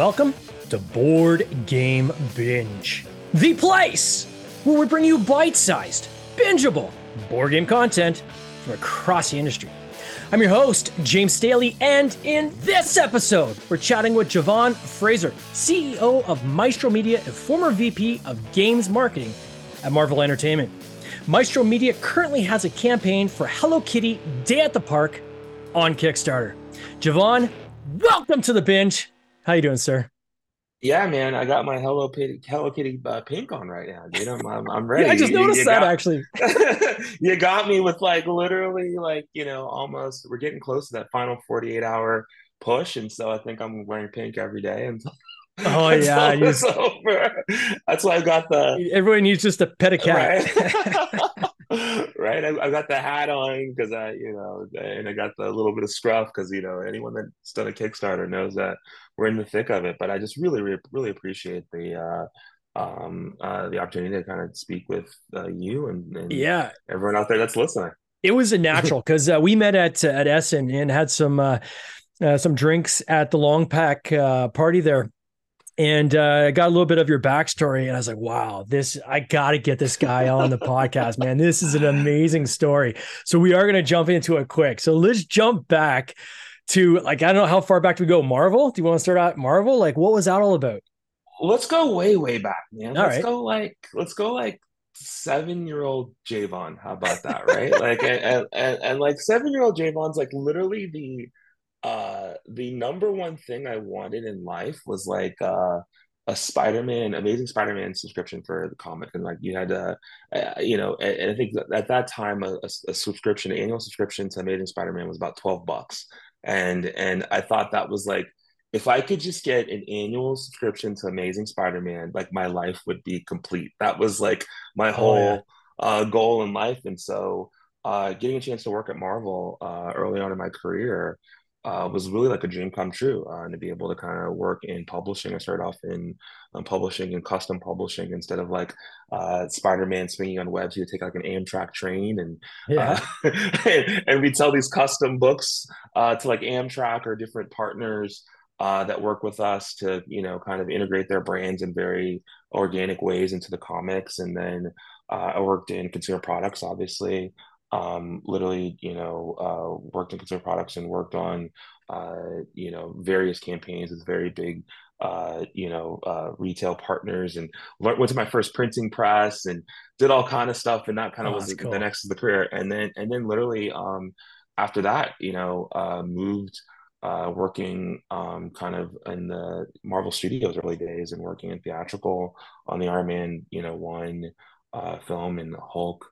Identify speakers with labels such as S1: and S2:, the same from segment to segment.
S1: welcome to Board Game Binge, the place where we bring you bite sized, bingeable board game content from across the industry. I'm your host, James Staley, and in this episode, we're chatting with Javon Frazier, CEO of Maestro Media and former VP of Games Marketing at Marvel Entertainment. Maestro Media currently has a campaign for Hello Kitty Day at the Park on Kickstarter. Javon, welcome to the binge. How you doing, sir?
S2: Yeah, man, I got my Hello Kitty, Hello Kitty uh, pink on right now, dude. I'm, I'm, I'm ready.
S1: yeah, I just noticed
S2: you
S1: that
S2: got-
S1: actually.
S2: you got me with like literally like you know almost we're getting close to that final 48 hour push, and so I think I'm wearing pink every day until
S1: Oh yeah, you
S2: it's over. That's why I got the
S1: Everyone needs just a cat.
S2: right. right, I, I got the hat on because I, you know, and I got the little bit of scruff because you know anyone that's done a Kickstarter knows that we're in the thick of it. But I just really, really, really appreciate the uh, um, uh, the opportunity to kind of speak with uh, you and, and
S1: yeah,
S2: everyone out there that's listening.
S1: it was a natural because uh, we met at at Essen and had some uh, uh, some drinks at the LongPack uh, party there. And uh, I got a little bit of your backstory, and I was like, "Wow, this I got to get this guy on the podcast, man. This is an amazing story." So we are going to jump into it quick. So let's jump back to like I don't know how far back do we go. Marvel? Do you want to start out Marvel? Like, what was that all about?
S2: Let's go way, way back, man.
S1: All
S2: let's
S1: right.
S2: go like let's go like seven year old Javon. How about that, right? like and, and, and, and like seven year old Javon's like literally the uh the number one thing I wanted in life was like uh a Spider-Man, Amazing Spider-Man subscription for the comic, and like you had to, uh, you know, and, I think at that time a, a, a subscription, an annual subscription to Amazing Spider-Man was about twelve bucks, and and I thought that was like if I could just get an annual subscription to Amazing Spider-Man, like my life would be complete. That was like my whole
S1: Oh, yeah.
S2: uh, goal in life. And so, uh, getting a chance to work at Marvel uh, early on in my career uh, was really like a dream come true. Uh, and to be able to kind of work in publishing, I started off in um, publishing and custom publishing instead of like uh, Spider-Man swinging on webs. You would take like an Amtrak train and
S1: Yeah,
S2: uh, and, and we sell these custom books uh, to like Amtrak or different partners uh, that work with us to, you know, kind of integrate their brands in very organic ways into the comics. And then uh, I worked in consumer products, obviously. Um, literally, you know, uh, worked in consumer products and worked on, uh, you know, various campaigns with very big, uh, you know, uh, retail partners, and learned, went to my first printing press and did all kind of stuff. And that kind of
S1: Oh,
S2: was the,
S1: cool.
S2: the next of the career. And then, and then literally, um, after that, you know, uh, moved uh, working um, kind of in the Marvel Studios early days and working in theatrical on the Iron Man, you know, one uh, film and the Hulk.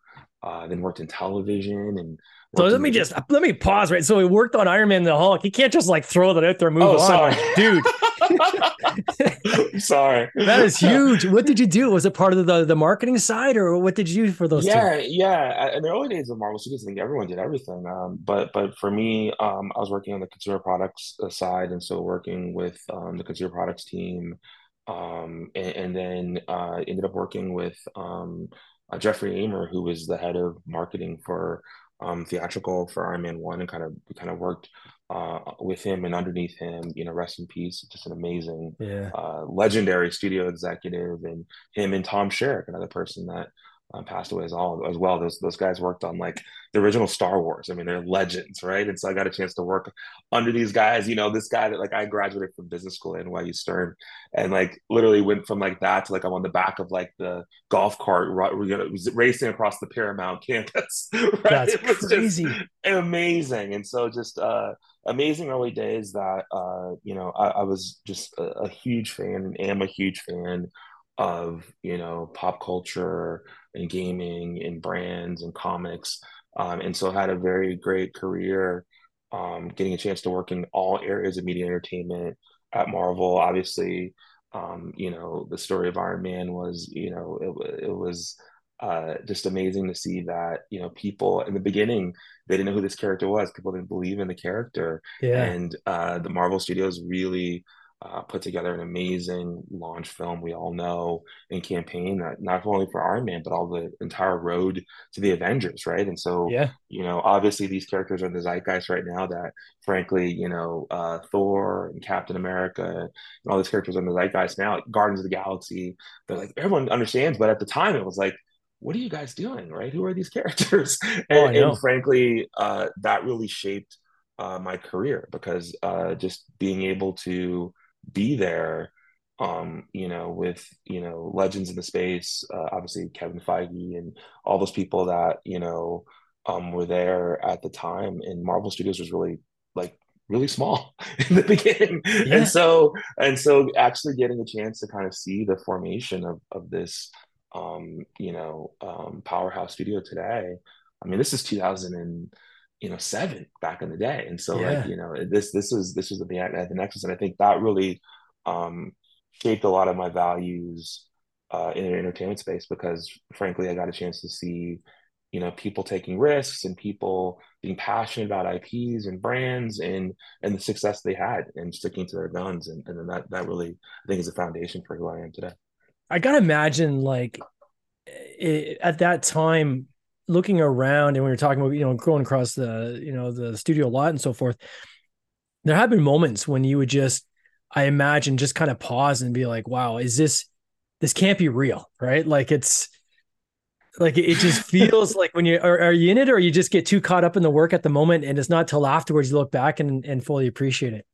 S2: Uh, then worked in television and
S1: So let me just let me pause right. So he worked on Iron Man and the Hulk. He can't just like throw that out there, and move
S2: Oh,
S1: on,
S2: sorry.
S1: Dude.
S2: Sorry,
S1: That is huge. What did you do? Was it part of the the marketing side, or what did you do for those
S2: yeah, yeah. In the early days of Marvel Studios, I think everyone did everything. Um, but but for me, um, I was working on the consumer products uh, side, and so working with um, the consumer products team, um, and, and then uh, ended up working with um, uh, Jeffrey Amer, who was the head of marketing for um, theatrical for Iron Man One, and kind of we kind of worked uh, with him and underneath him. You know, rest in peace. Just an amazing?
S1: Yeah.
S2: uh, legendary studio executive, and him and Tom Sherak, another person that uh, passed away as all as well. Those those guys worked on like the original Star Wars. I mean, they're legends, right? And so I got a chance to work under these guys. You know, this guy that like I graduated from business school at NYU Stern, and like literally went from like that to like I'm on the back of like the golf cart, right? We're gonna was racing across the Paramount campus. Right?
S1: That's
S2: It was
S1: crazy.
S2: amazing and so just uh amazing early days that uh you know I, I was just a, a huge fan and am a huge fan of you know pop culture and gaming and brands and comics. Um and so had a very great career um getting a chance to work in all areas of media entertainment at Marvel. Obviously um you know the story of Iron Man was you know it, it was uh, just amazing to see that you know people in the beginning they didn't know who this character was. People didn't believe in the character.
S1: Yeah.
S2: and uh, the Marvel Studios really uh, put together an amazing launch film we all know and campaign that not only for Iron Man but all the entire road to the Avengers, right? And so,
S1: yeah,
S2: you know, obviously these characters are in the zeitgeist right now. That frankly, you know, uh, Thor and Captain America and all these characters are in the zeitgeist now. Like Guardians of the Galaxy, they're like everyone understands, but at the time it was like what are you guys doing right who are these characters and, oh, and frankly uh, that really shaped uh, my career because uh, just being able to be there um, you know, with you know legends in the space, uh, obviously Kevin Feige and all those people that you know um, were there at the time. And Marvel Studios was really like really small in the beginning, yeah. and so and so actually getting a chance to kind of see the formation of of this, um, you know, um, powerhouse studio today. I mean, this is 2000 and you know seven back in the day, and so yeah. like you know this this is this was the the nexus, and I think that really um, shaped a lot of my values uh, in the entertainment space because frankly, I got a chance to see you know people taking risks and people being passionate about IPs and brands and and the success they had and sticking to their guns and, and then that that really I think is the foundation for who I am today.
S1: I gotta imagine like it, at that time looking around and we were talking about you know going across the you know the studio lot and so forth there have been moments when you would just i imagine just kind of pause and be like wow is this this can't be real right? Like it's like it just feels like when you are, are you in it or you just get too caught up in the work at the moment and it's not till afterwards you look back and, and fully appreciate it?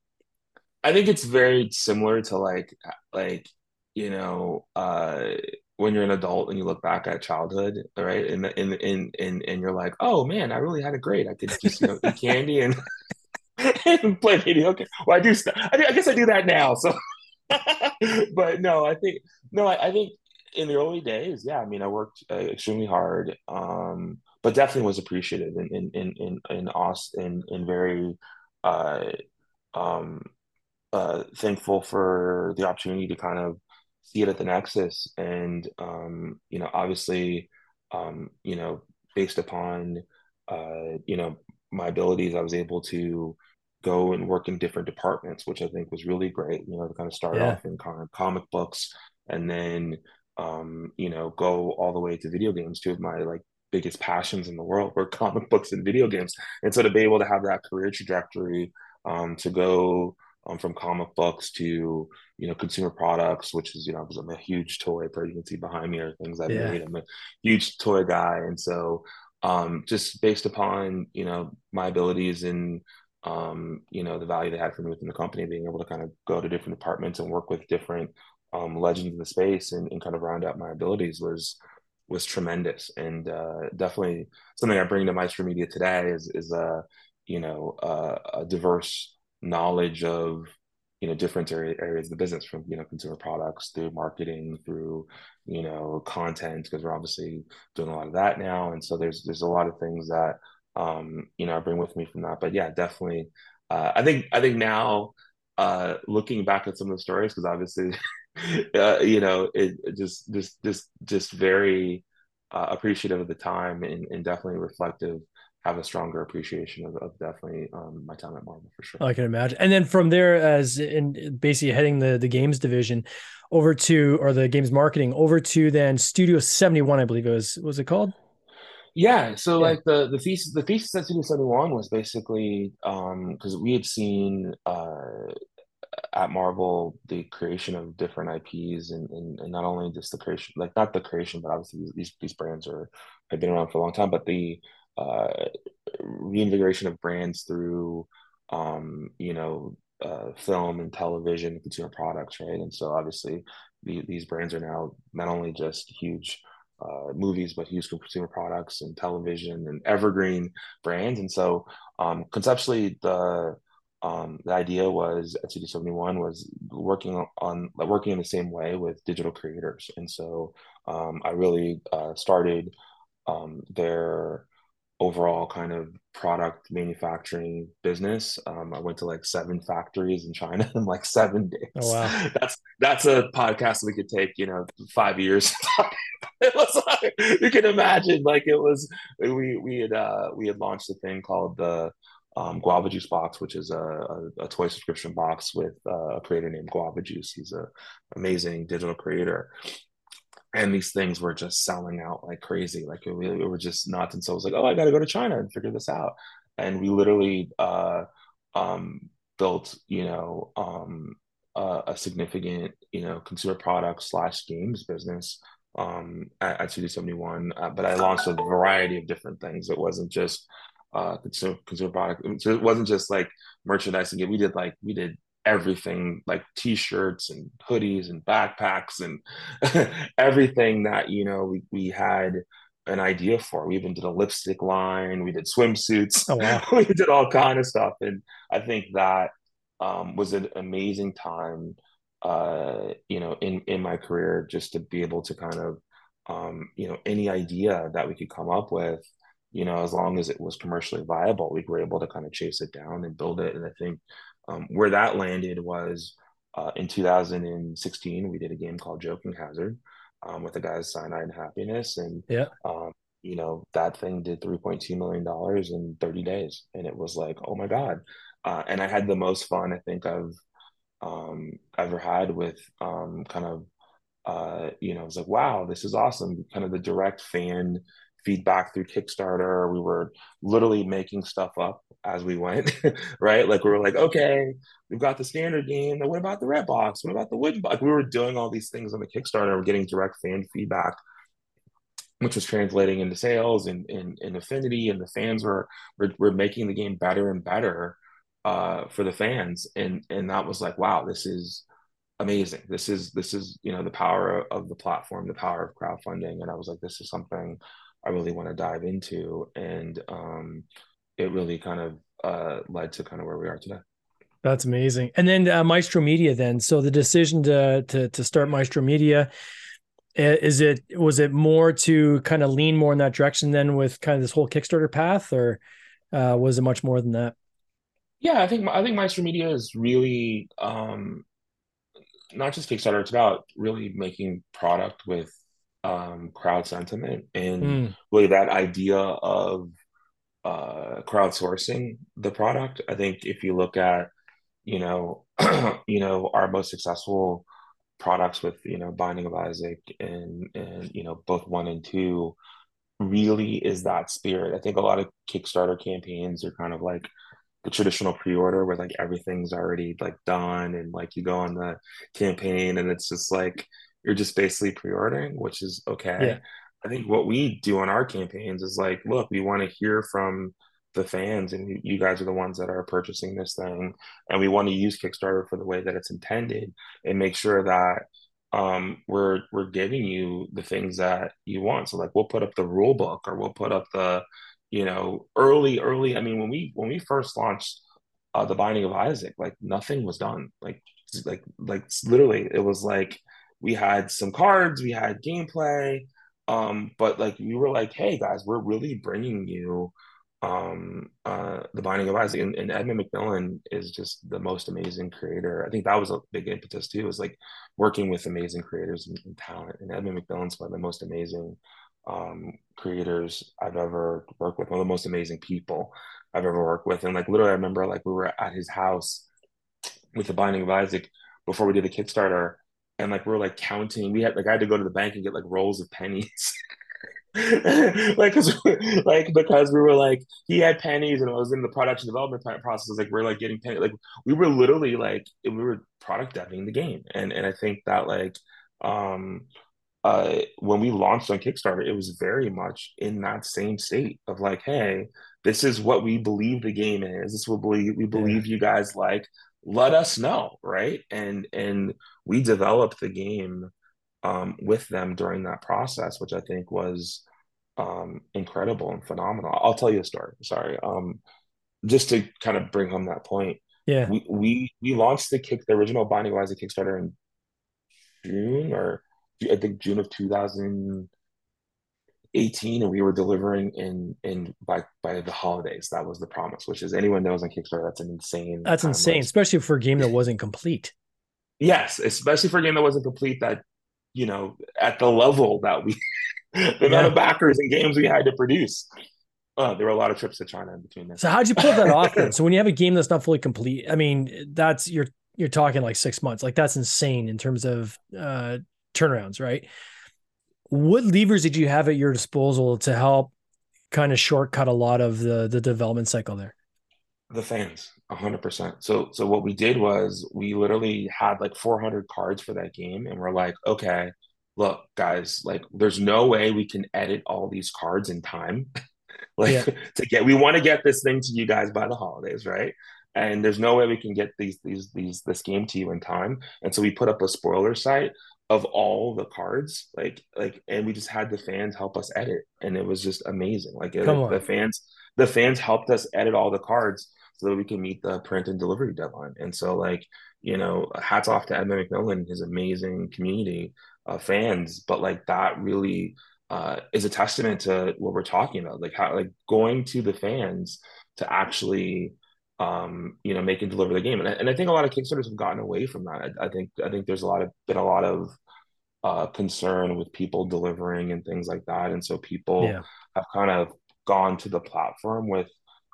S2: I think it's very similar to like like you know uh when you're an adult and you look back at childhood, right? And and and and, and you're like, oh man, I really had a great. I could just you know eat candy and, and play video games. Well, I do stuff. I, I, guess I do that now. So, but no, I think no, I, I, think in the early days, yeah. I mean, I worked uh, extremely hard, um, but definitely was appreciated and in in in in Austin and very. Uh, um, uh, thankful for the opportunity to kind of see it at the nexus and um, you know obviously um, you know based upon uh, you know my abilities i was able to go and work in different departments which i think was really great you know to kind of start yeah. off in kind of comic books and then um, you know go all the way to video games two of my like biggest passions in the world were comic books and video games and so to be able to have that career trajectory um, to go um, from comic books to you know consumer products, which is you know I'm a huge toy. Per you can see behind me are things I've yeah. made. I'm a huge toy guy, and so um, just based upon you know my abilities and um, you know the value they had for me within the company, being able to kind of go to different departments and work with different um, legends in the space and, and kind of round out my abilities was was tremendous and uh, definitely something I bring to Maestro Media today is is a you know uh, a diverse knowledge of you know different areas of the business from you know consumer products through marketing through you know content because we're obviously doing a lot of that now. And so there's there's a lot of things that um you know i bring with me from that. But yeah definitely uh, i think i think now uh looking back at some of the stories because obviously uh, you know it, it, just just just just very uh, appreciative of the time and, and definitely reflective have a stronger appreciation of, of definitely um, my time at Marvel for sure.
S1: I can imagine. And then from there, as in basically heading the the games division over to or the games marketing over to then Studio Seventy One, I believe it was. Was it called?
S2: Yeah. So yeah. like the the thesis the thesis at Studio Seventy One was basically because um, we had seen. Uh, at Marvel, the creation of different IPs and, and, and, not only just the creation, like not the creation, but obviously these these brands are have been around for a long time, but the uh, reinvigoration of brands through um, you know uh, film and television consumer products right? And so obviously the, these brands are now not only just huge uh, movies but huge consumer products and television and evergreen brands. And so um, conceptually the um, the idea was at Studio 71 was working on working in the same way with digital creators. And so um, I really uh, started um, their overall kind of product manufacturing business. Um, I went to like seven factories in China in like seven days. Oh, wow. That's that's a podcast we could take, you know, five years. it was like, you can imagine like it was we we had uh we had launched a thing called the um, Guava Juice box, which is a, a, a toy subscription box with uh, a creator named Guava Juice. He's an amazing digital creator. And these things were just selling out like crazy. Like it were just nuts. And so I was like, oh, I got to go to China and figure this out. And we literally uh, um, built, you know, um, uh, a significant, you know, consumer product slash games business um, at, at Studio 71. Uh, but I launched a variety of different things. It wasn't just uh, consumer, consumer product. So it wasn't just like merchandising. We did like, we did everything like t-shirts and hoodies and backpacks and everything that, you know, we, we had an idea for. We even did a lipstick line. We did swimsuits. Oh, wow. we did all kind of stuff. And I think that um, was an amazing time, uh, you know, in in my career, just to be able to kind of, um, you know, any idea that we could come up with, you know, as long as it was commercially viable, we were able to kind of chase it down and build it. And I think um, where that landed was uh, in 2016, we did a game called Joking Hazard um, with the guys Cyanide and Happiness, and
S1: yeah,
S2: um, you know that thing did 3.2 million dollars in 30 days, and it was like, oh my god, uh, and I had the most fun I think I've um, ever had with um, kind of uh, you know, it was like, wow, this is awesome. Kind of the direct fan feedback through Kickstarter. We were literally making stuff up as we went, right? Like we were like, okay, we've got the standard game. Now what about the red box? What about the wood box? We were doing all these things on the Kickstarter. We're getting direct fan feedback, which was translating into sales and in, in, affinity. And the fans were, were were making the game better and better uh, for the fans. And and that was like, wow, this is amazing. This is this is you know the power of the platform, the power of crowdfunding. And I was like, this is something I really want to dive into. And um, it really kind of uh, led to kind of where we are today.
S1: That's amazing. And then uh, Maestro Media. Then, so the decision to to to start Maestro Media is it was it more to kind of lean more in that direction than with kind of this whole Kickstarter path, or uh, was it much more than that?
S2: Yeah, I think I think Maestro Media is really um, not just Kickstarter. It's about really making product with um, crowd sentiment and mm. really that idea of uh, crowdsourcing the product. I think if you look at, you know, you know, our most successful products with, you know, Binding of Isaac and and you know, both one and two really is that spirit. I think a lot of Kickstarter campaigns are kind of like the traditional pre-order where like everything's already like done and like you go on the campaign and it's just like you're just basically pre-ordering, which is okay. Yeah. I think what we do on our campaigns is like, look, we want to hear from the fans, and you guys are the ones that are purchasing this thing, and we want to use Kickstarter for the way that it's intended, and make sure that um, we're we're giving you the things that you want. So like, we'll put up the rule book, or we'll put up the, you know, early early. I mean, when we when we first launched uh, the Binding of Isaac, like nothing was done. Like like like literally, it was like we had some cards, we had gameplay um, but like we were like, hey guys, we're really bringing you um, uh, the Binding of Isaac, and, and, Edmund McMillen is just the most amazing creator. I think that was a big impetus too. Was like working with amazing creators and, and talent, and Edmund McMillen's one of the most amazing um, creators I've ever worked with, one of the most amazing people I've ever worked with. And like literally, I remember like we were at his house with the Binding of Isaac before we did the Kickstarter, and like we're like counting. We had like I had to go to the bank and get like rolls of pennies. like, cause, like because we were like he had pennies and it was in the production development process. Like we're like getting pennies. Like we were literally like we were product deving the game, and and I think that like um uh when we launched on Kickstarter, it was very much in that same state of like, hey, this is what we believe the game is. This is what we we believe yeah. you guys like let us know right? And and we developed the game um, with them during that process which i think was um, incredible and phenomenal. I'll tell you a story sorry. Um, just to kind of bring home that point
S1: yeah.
S2: we we, we launched the kick the original binding isaac kickstarter in june or i think june of 2000 18 and we were delivering in in by by the holidays that was the promise which is anyone knows on kickstarter that's an insane
S1: that's insane especially for a game that wasn't complete
S2: yes especially for a game that wasn't complete that you know at the level that we the yeah. amount of backers and games we had to produce Oh, there were a lot of trips to China in between. There.
S1: So how'd you pull that off then? So when you have a game that's not fully complete, I mean, that's you're you're talking like six months. Like that's insane in terms of uh turnarounds, right? What levers did you have at your disposal to help kind of shortcut a lot of the the development cycle there?
S2: The fans, hundred percent. So so what we did was we literally had like 400 cards for that game, and we're like, okay, look, guys, like there's no way we can edit all these cards in time. like yeah. to get we want to get this thing to you guys by the holidays, right? And there's no way we can get these these these this game to you in time. And so we put up a spoiler site of all the cards, like like, and we just had the fans help us edit, and it was just amazing. Like it, the fans, the fans helped us edit all the cards so that we can meet the print and delivery deadline. And so, like you know, hats off to Edmund McMillen, his amazing community of fans. But like that really uh, is a testament to what we're talking about, like how like going to the fans to actually um, you know, make and deliver the game. And I, and I think a lot of Kickstarters have gotten away from that. I, I think I think there's a lot of been a lot of uh, concern with people delivering and things like that, and so people yeah. have kind of gone to the platform with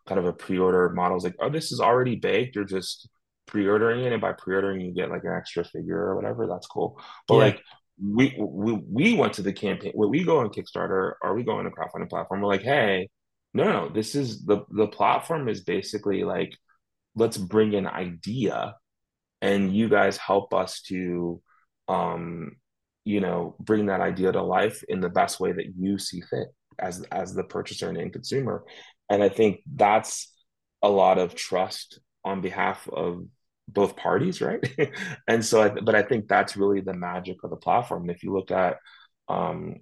S2: kind of a pre-order model. It's like, oh, this is already baked. You're just pre-ordering it, and by pre-ordering, you get like an extra figure or whatever. That's cool. But yeah. like we we we went to the campaign. When we go on Kickstarter or we go on a crowdfunding platform, we're like, hey, no, no, this is the the platform is basically like let's bring an idea and you guys help us to um you know bring that idea to life in the best way that you see fit as as the purchaser and end consumer. And i think that's a lot of trust on behalf of both parties right? And so I, but i think that's really the magic of the platform. If you look at um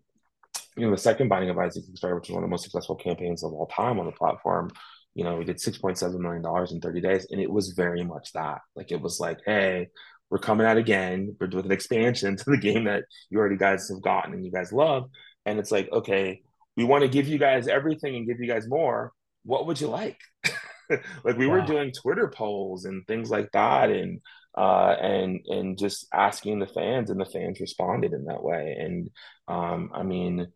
S2: you know, the second Binding of Isaac Kickstarter, which is one of the most successful campaigns of all time on the platform, you know, we did $6.7 million in 30 days. And it was very much that. Like, it was like, hey, we're coming out again. We're doing an expansion to the game that you already guys have gotten and you guys love. And it's like, okay, we want to give you guys everything and give you guys more. What would you like? like we wow. were doing Twitter polls and things like that. And uh, and and just asking the fans, and the fans responded in that way. And um, I mean,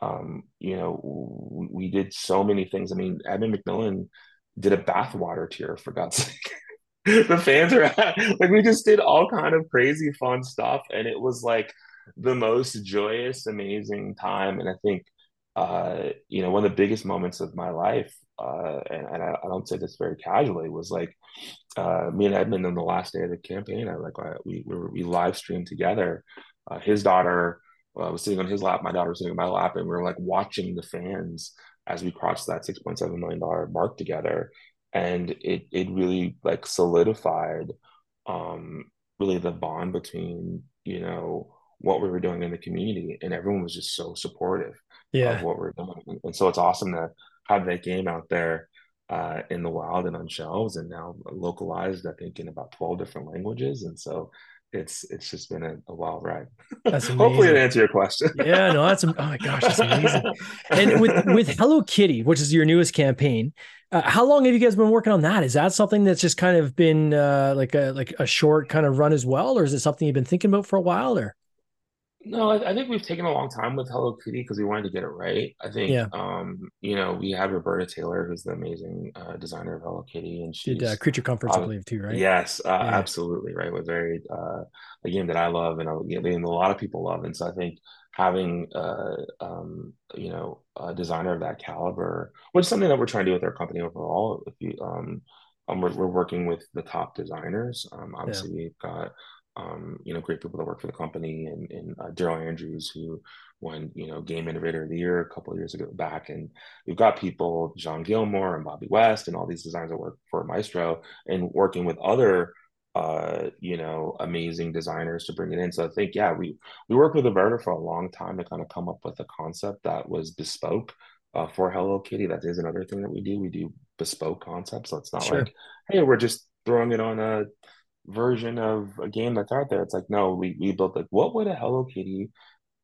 S2: um, you know, we, did so many things. I mean, Edmund McMillen did a bathwater tier for God's sake. the fans are like we just did all kind of crazy fun stuff, and it was like the most joyous, amazing time. And I think, uh, you know, one of the biggest moments of my life, uh, and, and I, I, don't say this very casually, was like uh, me and Edmund on the last day of the campaign. I like I, we, we we live streamed together. Uh, his daughter well, I was sitting on his lap, my daughter was sitting on my lap, and we were like watching the fans as we crossed that six point seven million dollar mark together, and it it really like solidified, um, really the bond between you know what we were doing in the community, and everyone was just so supportive yeah. of what we are doing, and so it's awesome to have that game out there. Uh, in the wild and on shelves, and now localized, I think, in about twelve different languages. And so it's it's just been a, a wild ride. That's Hopefully, it answer your question.
S1: yeah, no, that's oh my gosh, that's amazing. and with with Hello Kitty, which is your newest campaign, uh, how long have you guys been working on that? Is that something that's just kind of been uh, like a like a short kind of run as well, or is it something you've been thinking about for a while? Or
S2: no, I, I, think we've taken a long time with Hello Kitty because we wanted to get it right. I think, yeah. um, you know, we had Roberta Taylor, who's the amazing uh, designer of Hello Kitty, and she
S1: did uh, Creature Comforts, uh, I believe, too, right?
S2: Yes, uh, yeah. absolutely, right. Was very uh, a game that I love and a game a lot of people love, and so I think having, uh, um, you know, a designer of that caliber, which is something that we're trying to do with our company overall. If you, um, um we're, we're working with the top designers. Um, obviously, yeah. we've got um, you know, great people that work for the company, and, and uh, Daryl Andrews, who won, you know, Game Innovator of the Year a couple of years ago back, and we've got people, John Gilmore and Bobby West, and all these designers that work for Maestro, and working with other, uh, you know, amazing designers to bring it in. So I think, yeah, we we worked with Roberta for a long time to kind of come up with a concept that was bespoke uh, for Hello Kitty. That is another thing that we do. We do bespoke concepts. So it's not sure. like, hey, we're just throwing it on a version of a game that's out there. It's like, no, we, we built like, what would a Hello Kitty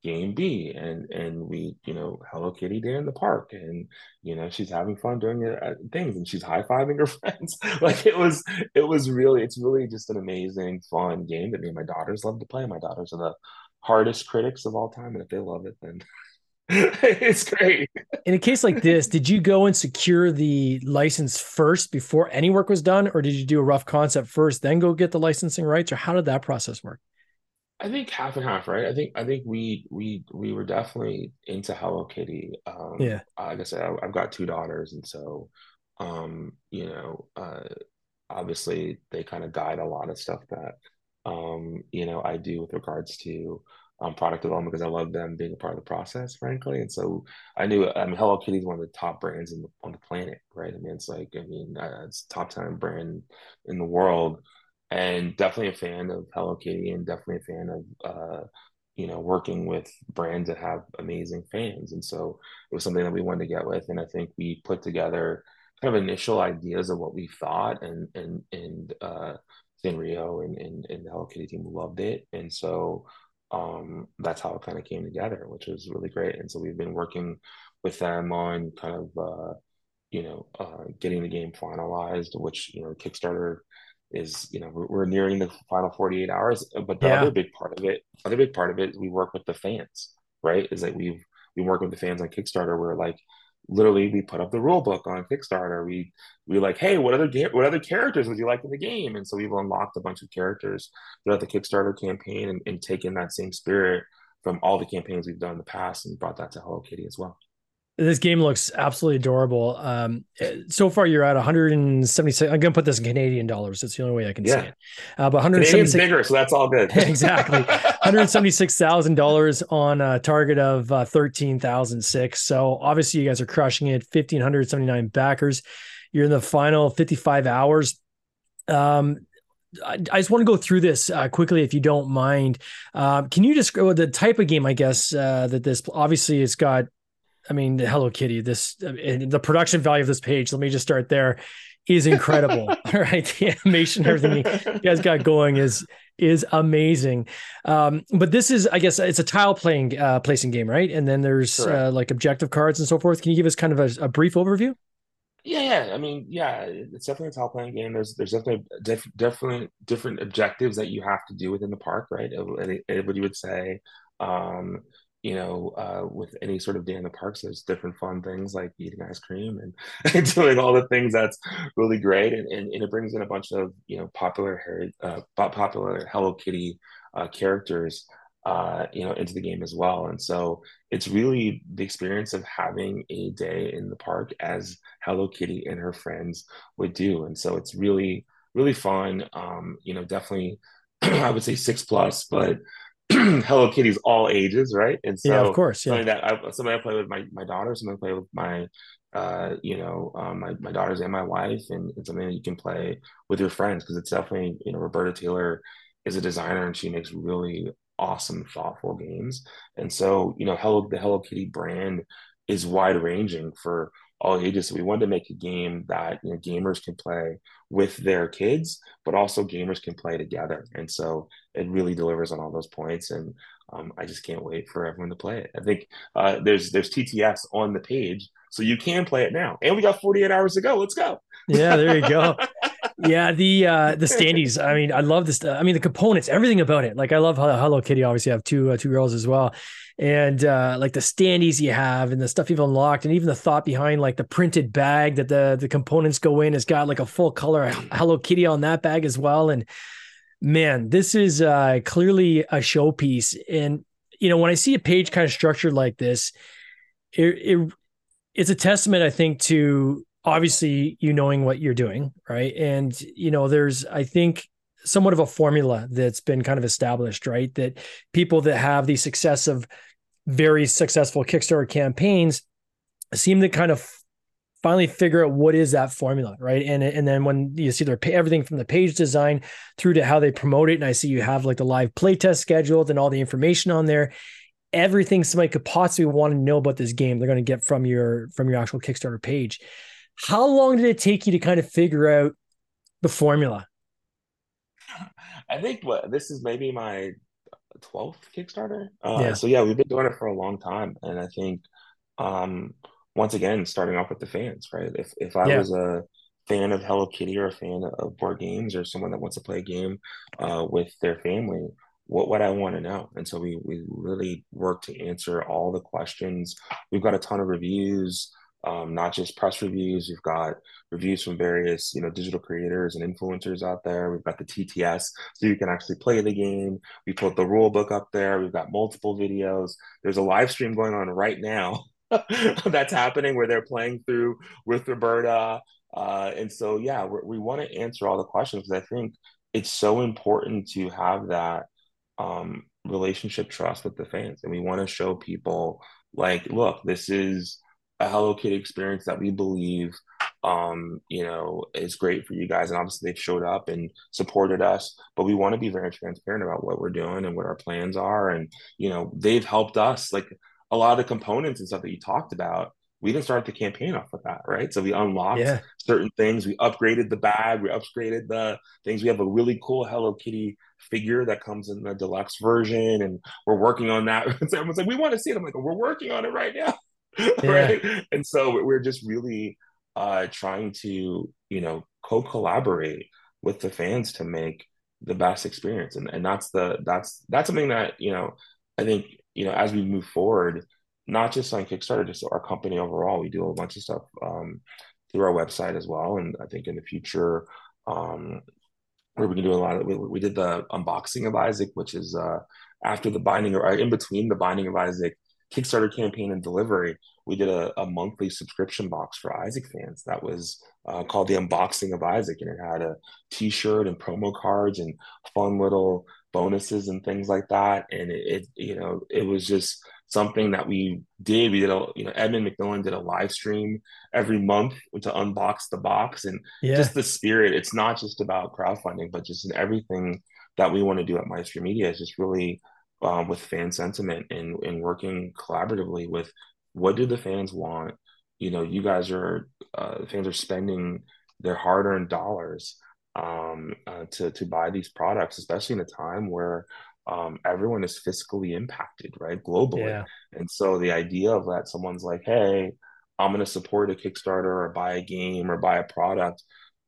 S2: game be? And and we, you know, Hello Kitty day in the park, and you know, she's having fun doing it, uh, things, and she's high fiving her friends. like it was, it was really, it's really just an amazing, fun game that me and my daughters love to play. My daughters are the hardest critics of all time, and if they love it, then it's great.
S1: In a case like this, did you go and secure the license first before any work was done, or did you do a rough concept first, then go get the licensing rights, or how did that process work?
S2: I think half and half, right? I think I think we we we were definitely into Hello Kitty. Um,
S1: Yeah.
S2: like I said, I, I've got two daughters, and so um, you know, uh, obviously they kind of guide a lot of stuff that um, you know, I do with regards to um, product development because I love them being a part of the process, frankly. And so I knew, I mean, Hello Kitty is one of the top brands the, on the planet, right? I mean, it's like, I mean, uh, it's top 10 brand in the world and definitely a fan of Hello Kitty and definitely a fan of, uh, you know, working with brands that have amazing fans. And so it was something that we wanted to get with. And I think we put together kind of initial ideas of what we thought and, and, and, uh, Sanrio and, and, and the Hello Kitty team loved it. And so um, that's how it kind of came together, which was really great. And so we've been working with them on kind of, uh, you know, uh, getting the game finalized, which, you know, Kickstarter is, you know, we're, we're nearing the final 48 hours. But the
S1: Yeah.
S2: other big part of it, other big part of it, we work with the fans, right? Is that we've, we work with the fans on Kickstarter where like, literally we put up the rule book on Kickstarter. We we like, hey, what other what other characters would you like in the game? And so we've unlocked a bunch of characters throughout the Kickstarter campaign and, and taken that same spirit from all the campaigns we've done in the past and brought that to Hello Kitty as well.
S1: This game looks absolutely adorable. Um, so far, you're at 176. I'm going to put this in Canadian dollars. That's the only way I can
S2: Yeah.
S1: say it. Uh, but
S2: Canadian's
S1: 176
S2: bigger, so that's all good.
S1: Exactly. $176,000 on a target of uh, 13,006. So obviously you guys are crushing it. 1,579 backers. You're in the final 55 hours. Um, I, just want to go through this uh, quickly, if you don't mind. Um, can you describe the type of game, I guess, uh, that this obviously it's got? I mean, the Hello Kitty. This and the production value of this page. Let me just start there. Is incredible. All right, the animation, everything you guys got going is is amazing. Um, but this is, I guess, it's a tile playing uh, placing game, right? And then there's uh, like objective cards and so forth. Can you give us kind of a, a brief overview?
S2: Yeah, yeah. I mean, yeah, it's definitely a tile playing game. There's there's definitely diff definitely different objectives that you have to do within the park, right? Anybody would say, um, you know, uh, with any sort of day in the parks, there's different fun things like eating ice cream and, doing all the things that's really great, and, and and it brings in a bunch of you know popular uh, popular Hello Kitty uh, characters. Uh, you know, into the game as well. And so it's really the experience of having a day in the park as Hello Kitty and her friends would do. And so it's really, really fun. Um, you know, definitely, I would say six plus, but Hello Kitty's all ages, right? And
S1: Yeah, of course. Yeah.
S2: something that I, something I play with my my daughter, something I play with my uh, you know, um, my my daughters and my wife, and it's something that you can play with your friends because it's definitely, you know, Roberta Taylor is a designer and she makes really awesome, thoughtful games. And so, you know, Hello the Hello Kitty brand is wide ranging for all ages. So we wanted to make a game that you know gamers can play with their kids, but also gamers can play together. And so it really delivers on all those points. And um, I just can't wait for everyone to play it. I think uh, there's there's TTS on the page, so you can play it now. And we got 48 hours to go. Let's go.
S1: Yeah, there you go. Yeah, the uh the standees. I mean, I love this. I mean, the components, everything about it. Like, I love how Hello Kitty. Obviously, I have two uh, two girls as well, and uh like the standees you have, and the stuff you've unlocked, and even the thought behind like the printed bag that the the components go in has got like a full color Hello Kitty on that bag as well. And man, this is uh clearly a showpiece. And you know, when I see a page kind of structured like this, it, it it's a testament, I think, to obviously you knowing what you're doing, right? And you know, there's I think somewhat of a formula that's been kind of established, right? That people that have the success of very successful Kickstarter campaigns seem to kind of finally figure out what is that formula, right? And and then when you see their everything from the page design through to how they promote it, and I see you have like the live playtest scheduled and all the information on there everything somebody could possibly want to know about this game they're going to get from your from your actual kickstarter page how long did it take you to kind of figure out the formula
S2: I think what this is maybe my 12th Kickstarter. Uh,
S1: yeah
S2: so yeah, we've been doing it for a long time, and I think um, once again, starting off with the fans, right? If if I
S1: yeah
S2: was a fan of Hello Kitty or a fan of board games or someone that wants to play a game uh, with their family, what what I want to know. And so we we really work to answer all the questions. We've got a ton of reviews, um, not just press reviews. We've got reviews from various you know digital creators and influencers out there. We've got the TTS, so you can actually play the game. We put the rule book up there. We've got multiple videos. There's a live stream going on right now. that's happening where they're playing through with Roberta. Uh, and so, yeah, we want to answer all the questions because I think it's so important to have that um, relationship trust with the fans. And we want to show people, like, look, this is a Hello Kitty experience that we believe, um, you know, is great for you guys. And obviously, they've showed up and supported us, but we want to be very transparent about what we're doing and what our plans are. And, you know, they've helped us. Like, a lot of the components and stuff that you talked about we didn't start the campaign off with that, right? So we unlocked yeah. certain things. We upgraded the bag. We upgraded the things. We have a really cool Hello Kitty figure that comes in the deluxe version, and we're working on that. Everyone's like, "We want to see it." I'm like, "We're working on it right now." Yeah. right? And so we're just really uh, trying to, you know, co-collaborate with the fans to make the best experience, and and that's the that's that's something that you know I think you know as we move forward not just on Kickstarter, just our company overall. We do a bunch of stuff um, through our website as well. And I think in the future, um, where we can do a lot of, we, we did the unboxing of Isaac, which is uh, after the binding or in between the binding of Isaac Kickstarter campaign and delivery, we did a, a monthly subscription box for Isaac fans that was uh, called the Unboxing of Isaac, and it had a T-shirt and promo cards and fun little bonuses and things like that. And it, it you know, it was just something that we did. We did a, you know, Edmund McMillen did a live stream every month to unbox the box and yeah. just the spirit. It's not just about crowdfunding, but just in everything that we want to do at Maestro Media is just really um, with fan sentiment and, and working collaboratively with what do the fans want? You know, you guys are, uh, fans are spending their hard earned dollars um, uh, to, to buy these products, especially in a time where um, everyone is fiscally impacted, right? Globally. Yeah. And so the idea of that someone's like, hey, I'm going to support a Kickstarter or buy a game or buy a product,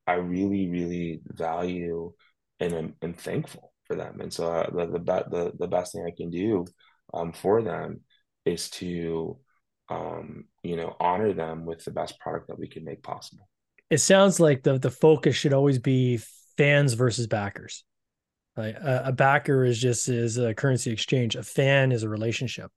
S2: I really, really value and am and thankful for them. And so uh, the, the, the, the best thing I can do um, for them is to, um, you know, honor them with the best product that we can make possible.
S1: It sounds like the, the focus should always be fans versus backers. Like a, a backer is just is a currency exchange. A fan is a relationship.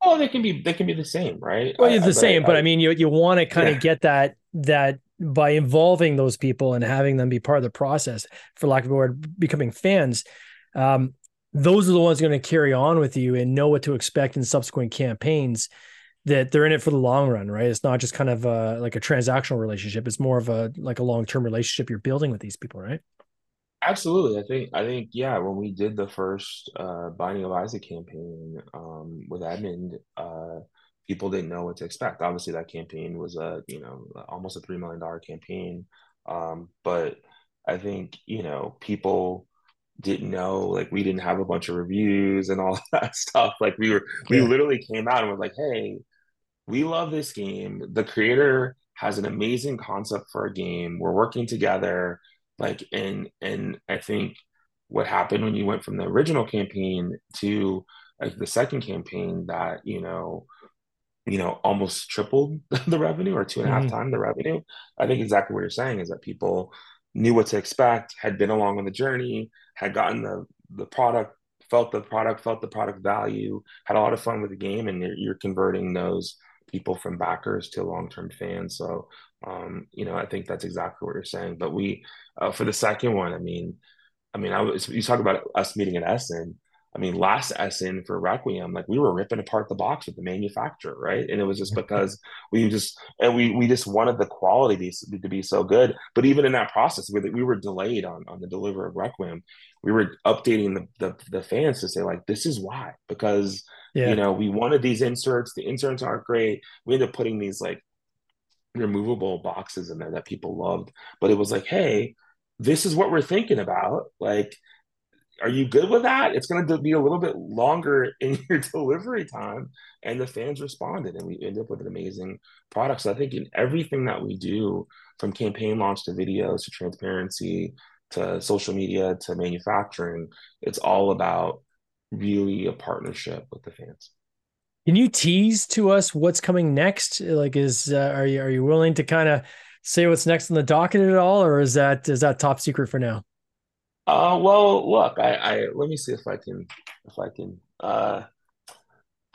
S2: Oh, they can be they can be the same, right?
S1: Well, it's the I, same, I, but I, I, mean, you you want to kind of yeah. get that that by involving those people and having them be part of the process, for lack of a word, becoming fans. Um, those are the ones going to carry on with you and know what to expect in subsequent campaigns. That they're in it for the long run, right? It's not just kind of a, like a transactional relationship. It's more of a like a long term relationship you're building with these people, right?
S2: Absolutely. I think I think yeah, when we did the first uh Binding of Isaac campaign um with Edmund, uh people didn't know what to expect. Obviously that campaign was a, you know, almost a three million dollar campaign. Um, but I think, you know, people didn't know like we didn't have a bunch of reviews and all that stuff. Like we were we literally came out and was like, hey, we love this game. The creator has an amazing concept for a game. We're working together like and and i think what happened when you went from the original campaign to like the second campaign that you know you know almost tripled the revenue or two and a half mm-hmm. times the revenue i think exactly what you're saying is that people knew what to expect had been along on the journey had gotten the the product felt the product felt the product value had a lot of fun with the game and you're, you're converting those people from backers to long-term fans so um, you know, I think that's exactly what you're saying. But we, uh, for the second one, I mean, I mean, I was you talk about us meeting at Essen. I mean, last Essen for Requiem, like we were ripping apart the box with the manufacturer, right? And it was just mm-hmm. because we just and we we just wanted the quality to, to be so good. But even in that process, we, we were delayed on on the delivery of Requiem. We were updating the, the the fans to say like, this is why because yeah. you know we wanted these inserts. The inserts aren't great. We ended up putting these like removable boxes in there that people loved. But it was like, hey, this is what we're thinking about. Like, are you good with that? It's going to be a little bit longer in your delivery time. And the fans responded, and we ended up with an amazing product. So I think in everything that we do, from campaign launch to videos to transparency to social media to manufacturing. It's all about really a partnership with the fans.
S1: Can you tease to us what's coming next? Like, is uh, are you are you willing to kind of say what's next on the docket at all, or is that is that top secret for now?
S2: Uh, well, look, I, I let me see if I can if I can. Uh,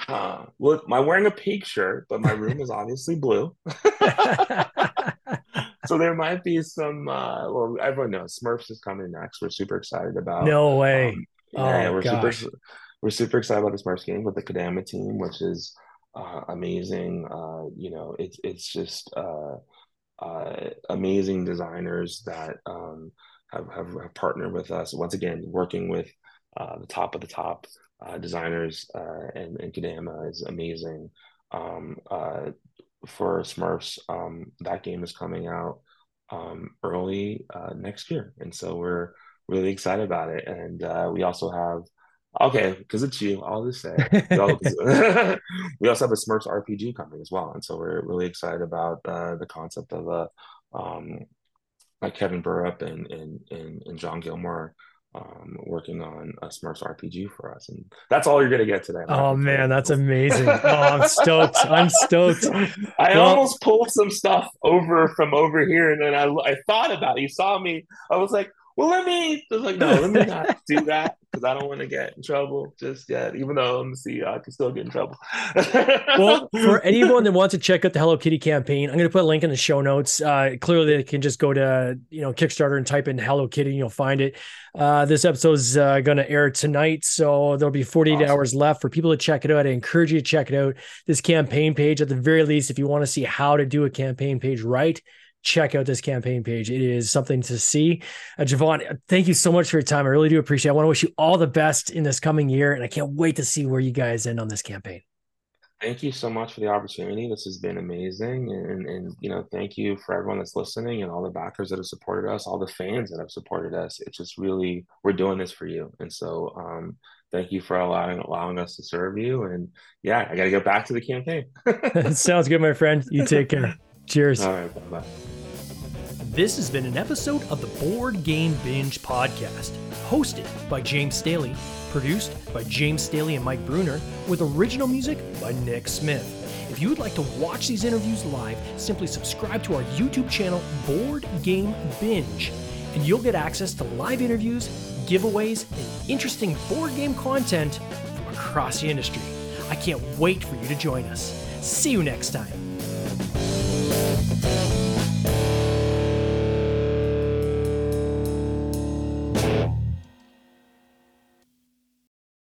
S2: uh, look, I'm wearing a pink shirt, but my room is obviously blue. so there might be some. Uh, well, everyone knows Smurfs is coming next. We're super excited about.
S1: No way. Um,
S2: yeah, oh, we're gosh. super we're super excited about the Smurfs game with the Kodama team, which is uh, amazing. Uh, you know, it's it's just uh, uh, amazing designers that um, have, have, have partnered with us. Once again, working with uh, the top of the top uh, designers and, and Kodama is amazing. Um, for Smurfs, um, that game is coming out um, early next year, and so we're really excited about it. And we also have Okay, because it's you. I'll just say. we also have a Smurfs RPG coming as well, and so we're really excited about uh, the concept of a uh, um, Kevin Burrup and and and, and John Gilmore um, working on a Smurfs RPG for us, and that's all you're gonna get today.
S1: Oh man, that's amazing! oh, I'm stoked. I'm stoked.
S2: I well, almost pulled some stuff over from over here, and then I I thought about it. You saw me. I was like, well, let me. Was like, no, let me not do that because I don't want to get in trouble just yet. Even though I'm the CEO, I can still get in trouble.
S1: well, for anyone that wants to check out the Hello Kitty campaign, I'm going to put a link in the show notes. Uh, clearly, they can just go to you know Kickstarter and type in Hello Kitty, and you'll find it. Uh, this episode is uh, going to air tonight, so there'll be 48 awesome. hours left for people to check it out. I encourage you to check it out. This campaign page, at the very least, if you want to see how to do a campaign page right check out this campaign page. It is something to see. Uh, Javon, thank you so much for your time. I really do appreciate it. I want to wish you all the best in this coming year, and I can't wait to see where you guys end on this campaign.
S2: Thank you so much for the opportunity. This has been amazing. And, and, you know, thank you for everyone that's listening and all the backers that have supported us, all the fans that have supported us. It's just really, we're doing this for you. And so, um, thank you for allowing allowing us to serve you. And yeah, I got to get back to the campaign.
S1: Sounds good, my friend. You take care. Cheers.
S2: All right. Bye bye.
S1: This has been an episode of the Board Game Binge podcast, hosted by James Staley, produced by James Staley and Mike Bruner, with original music by Nick Smith. If you would like to watch these interviews live, simply subscribe to our YouTube channel, Board Game Binge, and you'll get access to live interviews, giveaways, and interesting board game content from across the industry. I can't wait for you to join us. See you next time. Thank you.